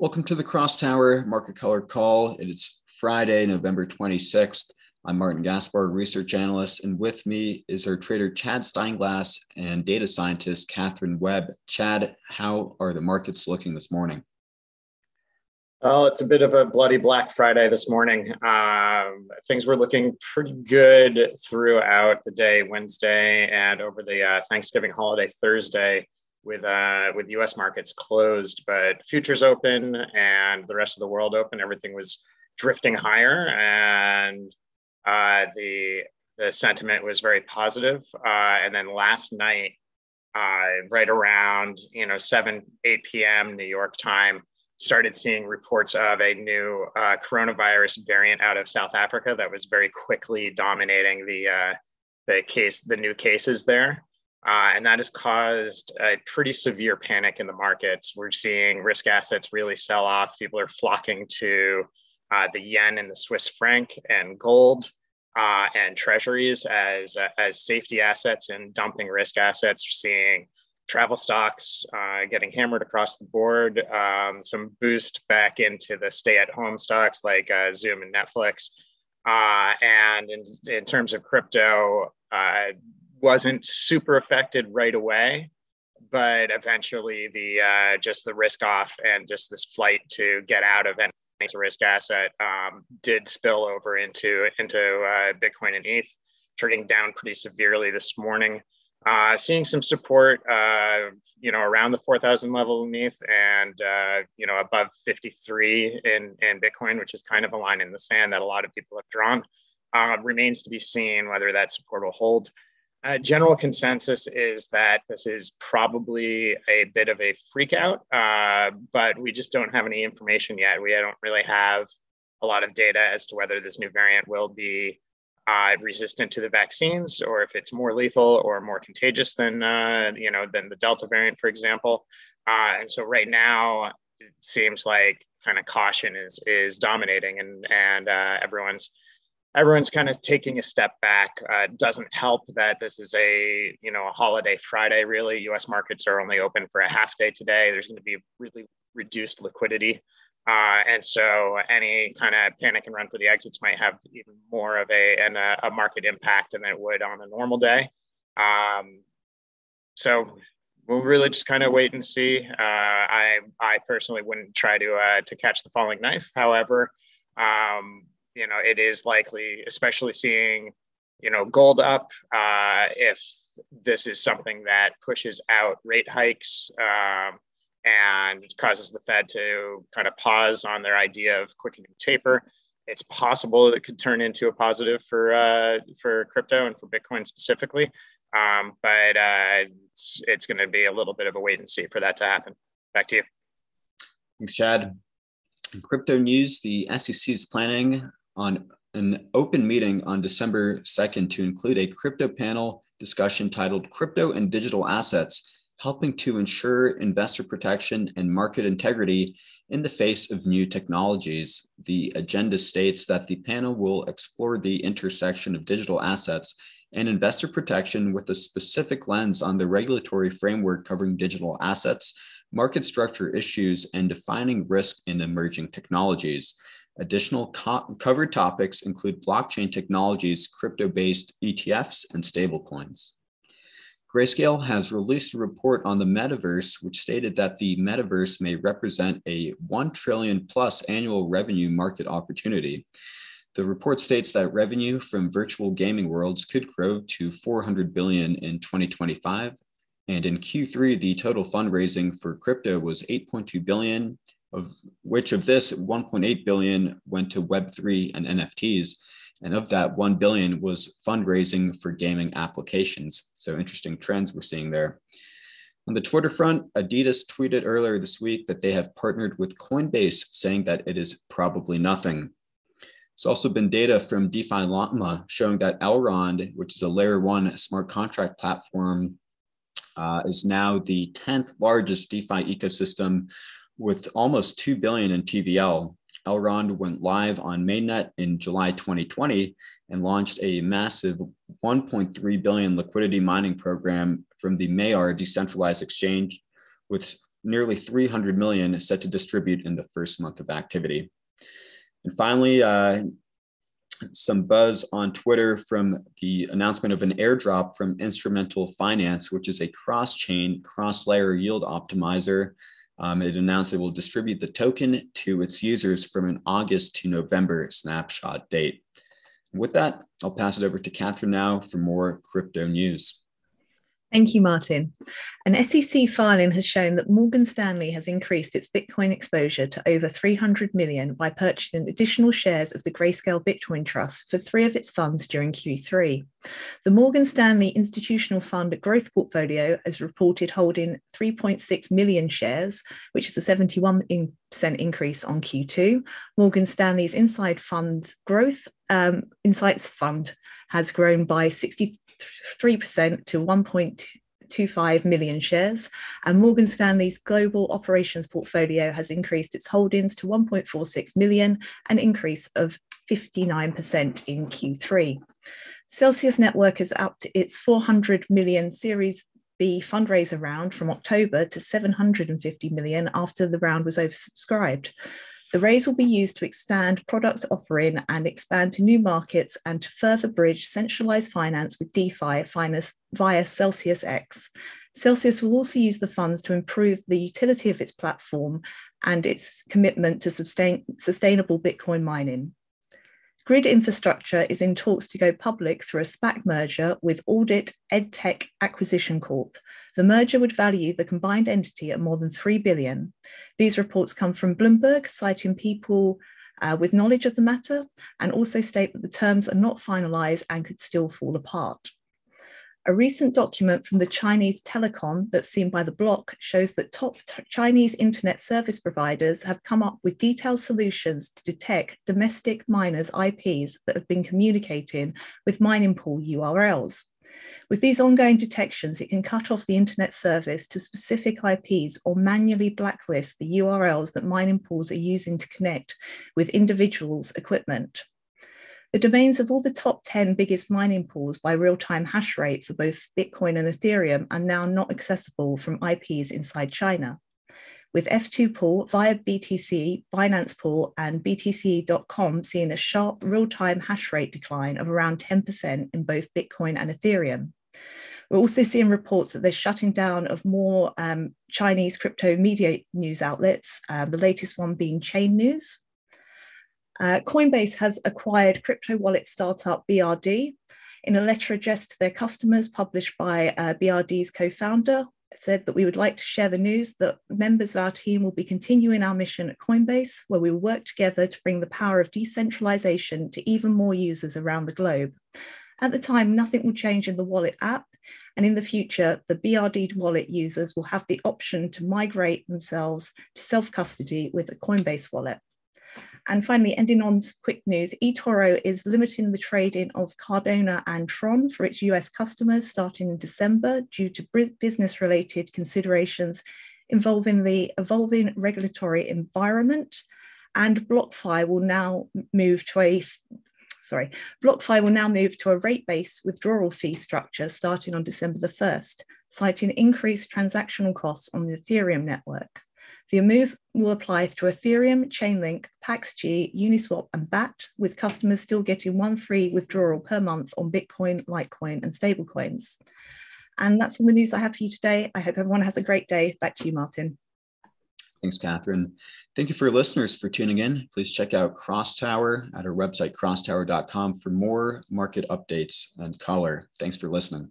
Welcome to the Crosstower Market Color Call. It is Friday, November 26th. I'm Martin Gaspar, research analyst, and with me is our trader Chad Steinglass and data scientist Katherine Webb. Chad, how are the markets looking this morning? Well, it's a bit of a bloody Black Friday this morning. Um, things were looking pretty good throughout the day, Wednesday, and over the uh, Thanksgiving holiday Thursday with uh, with U.S. markets closed, but futures open and the rest of the world open. Everything was drifting higher, and uh, the the sentiment was very positive. Uh, and then last night, uh, right around you know seven eight p.m. New York time, started seeing reports of a new uh, coronavirus variant out of South Africa that was very quickly dominating the uh, the case the new cases there. Uh, and that has caused a pretty severe panic in the markets. We're seeing risk assets really sell off. People are flocking to uh, the yen and the Swiss franc and gold uh, and treasuries as, as safety assets and dumping risk assets. We're seeing travel stocks uh, getting hammered across the board, um, some boost back into the stay at home stocks like uh, Zoom and Netflix. Uh, and in, in terms of crypto, wasn't super affected right away but eventually the uh, just the risk off and just this flight to get out of any risk asset um, did spill over into into uh, Bitcoin and ETH, turning down pretty severely this morning. Uh, seeing some support, uh, you know, around the 4,000 level in ETH and uh, you know above 53 in in Bitcoin, which is kind of a line in the sand that a lot of people have drawn. Uh, remains to be seen whether that support will hold. Uh, general consensus is that this is probably a bit of a freakout, uh, but we just don't have any information yet. We don't really have a lot of data as to whether this new variant will be uh, resistant to the vaccines or if it's more lethal or more contagious than uh, you know than the Delta variant, for example. Uh, and so right now, it seems like kind of caution is is dominating, and and uh, everyone's everyone's kind of taking a step back. Uh, doesn't help that this is a you know a holiday Friday. Really, U.S. markets are only open for a half day today. There's going to be really reduced liquidity, uh, and so any kind of panic and run for the exits might have even more of a and a, a market impact than it would on a normal day. Um, so we'll really just kind of wait and see. Uh, I I personally wouldn't try to uh, to catch the falling knife. However. Um, you know, it is likely, especially seeing, you know, gold up, uh, if this is something that pushes out rate hikes um, and causes the Fed to kind of pause on their idea of quickening taper. It's possible it could turn into a positive for uh, for crypto and for Bitcoin specifically, um, but uh, it's it's going to be a little bit of a wait and see for that to happen. Back to you. Thanks, Chad. In crypto news, the SEC is planning on an open meeting on December 2nd to include a crypto panel discussion titled Crypto and Digital Assets Helping to Ensure Investor Protection and Market Integrity in the Face of New Technologies. The agenda states that the panel will explore the intersection of digital assets and investor protection with a specific lens on the regulatory framework covering digital assets, market structure issues, and defining risk in emerging technologies. Additional co- covered topics include blockchain technologies, crypto based ETFs, and stablecoins. Grayscale has released a report on the metaverse, which stated that the metaverse may represent a 1 trillion plus annual revenue market opportunity. The report states that revenue from virtual gaming worlds could grow to 400 billion in 2025. And in Q3, the total fundraising for crypto was 8.2 billion, of which of this 1.8 billion went to web3 and nfts and of that 1 billion was fundraising for gaming applications. So interesting trends we're seeing there. On the twitter front adidas tweeted earlier this week that they have partnered with coinbase saying that it is probably nothing. There's also been data from DeFi Llama showing that Elrond, which is a layer one smart contract platform, uh, is now the 10th largest DeFi ecosystem with almost 2 billion in TVL, Elrond went live on mainnet in July 2020 and launched a massive 1.3 billion liquidity mining program from the Maiar decentralized exchange with nearly 300 million set to distribute in the first month of activity. And finally, uh, some buzz on Twitter from the announcement of an airdrop from Instrumental Finance, which is a cross chain, cross layer yield optimizer. Um, it announced it will distribute the token to its users from an August to November snapshot date. With that, I'll pass it over to Katherine now for more crypto news. Thank you, Martin. An SEC filing has shown that Morgan Stanley has increased its Bitcoin exposure to over 300 million by purchasing additional shares of the Grayscale Bitcoin Trust for three of its funds during Q3. The Morgan Stanley Institutional Fund Growth Portfolio has reported holding 3.6 million shares, which is a 71% increase on Q2. Morgan Stanley's Inside Funds Growth um, Insights Fund has grown by 60 3% to 1.25 million shares, and Morgan Stanley's global operations portfolio has increased its holdings to 1.46 million, an increase of 59% in Q3. Celsius Network has upped its 400 million Series B fundraiser round from October to 750 million after the round was oversubscribed. The raise will be used to expand product offering and expand to new markets and to further bridge centralized finance with DeFi via Celsius X. Celsius will also use the funds to improve the utility of its platform and its commitment to sustain, sustainable Bitcoin mining. Griid Infrastructure is in talks to go public through a SPAC merger with Adit EdTech Acquisition Corp. The merger would value the combined entity at more than 3 billion. These reports come from Bloomberg, citing people uh, with knowledge of the matter, and also state that the terms are not finalized and could still fall apart. A recent document from the Chinese telecom that's seen by the block shows that top Chinese internet service providers have come up with detailed solutions to detect domestic miners' IPs that have been communicating with mining pool URLs. With these ongoing detections, it can cut off the internet service to specific IPs or manually blacklist the URLs that mining pools are using to connect with individuals' equipment. The domains of all the top 10 biggest mining pools by real time hash rate for both Bitcoin and Ethereum are now not accessible from IPs inside China. With F2 Pool ViaBTC, Binance Pool, and BTC.com seeing a sharp real time hash rate decline of around 10% in both Bitcoin and Ethereum. We're also seeing reports that they're shutting down of more um, Chinese crypto media news outlets, um, the latest one being Chain News. Uh, Coinbase has acquired crypto wallet startup BRD. In a letter addressed to their customers published by uh, BRD's co founder, said that we would like to share the news that members of our team will be continuing our mission at Coinbase, where we will work together to bring the power of decentralization to even more users around the globe. At the time, nothing will change in the wallet app, and in the future, the BRD wallet users will have the option to migrate themselves to self custody with a Coinbase wallet. And finally, ending on quick news, eToro is limiting the trading of Cardano and Tron for its US customers starting in December due to business related considerations involving the evolving regulatory environment. And BlockFi will now move to a sorry, BlockFi will now move to a rate-based withdrawal fee structure starting on December the 1st, citing increased transactional costs on the Ethereum network. The move will apply to Ethereum, Chainlink, PaxG, Uniswap, and BAT, with customers still getting one free withdrawal per month on Bitcoin, Litecoin, and stablecoins. And that's all the news I have for you today. I hope everyone has a great day. Back to you, Martin. Thanks, Katherine. Thank you for your listeners for tuning in. Please check out Crosstower at our website, crosstower.com, for more market updates and color. Thanks for listening.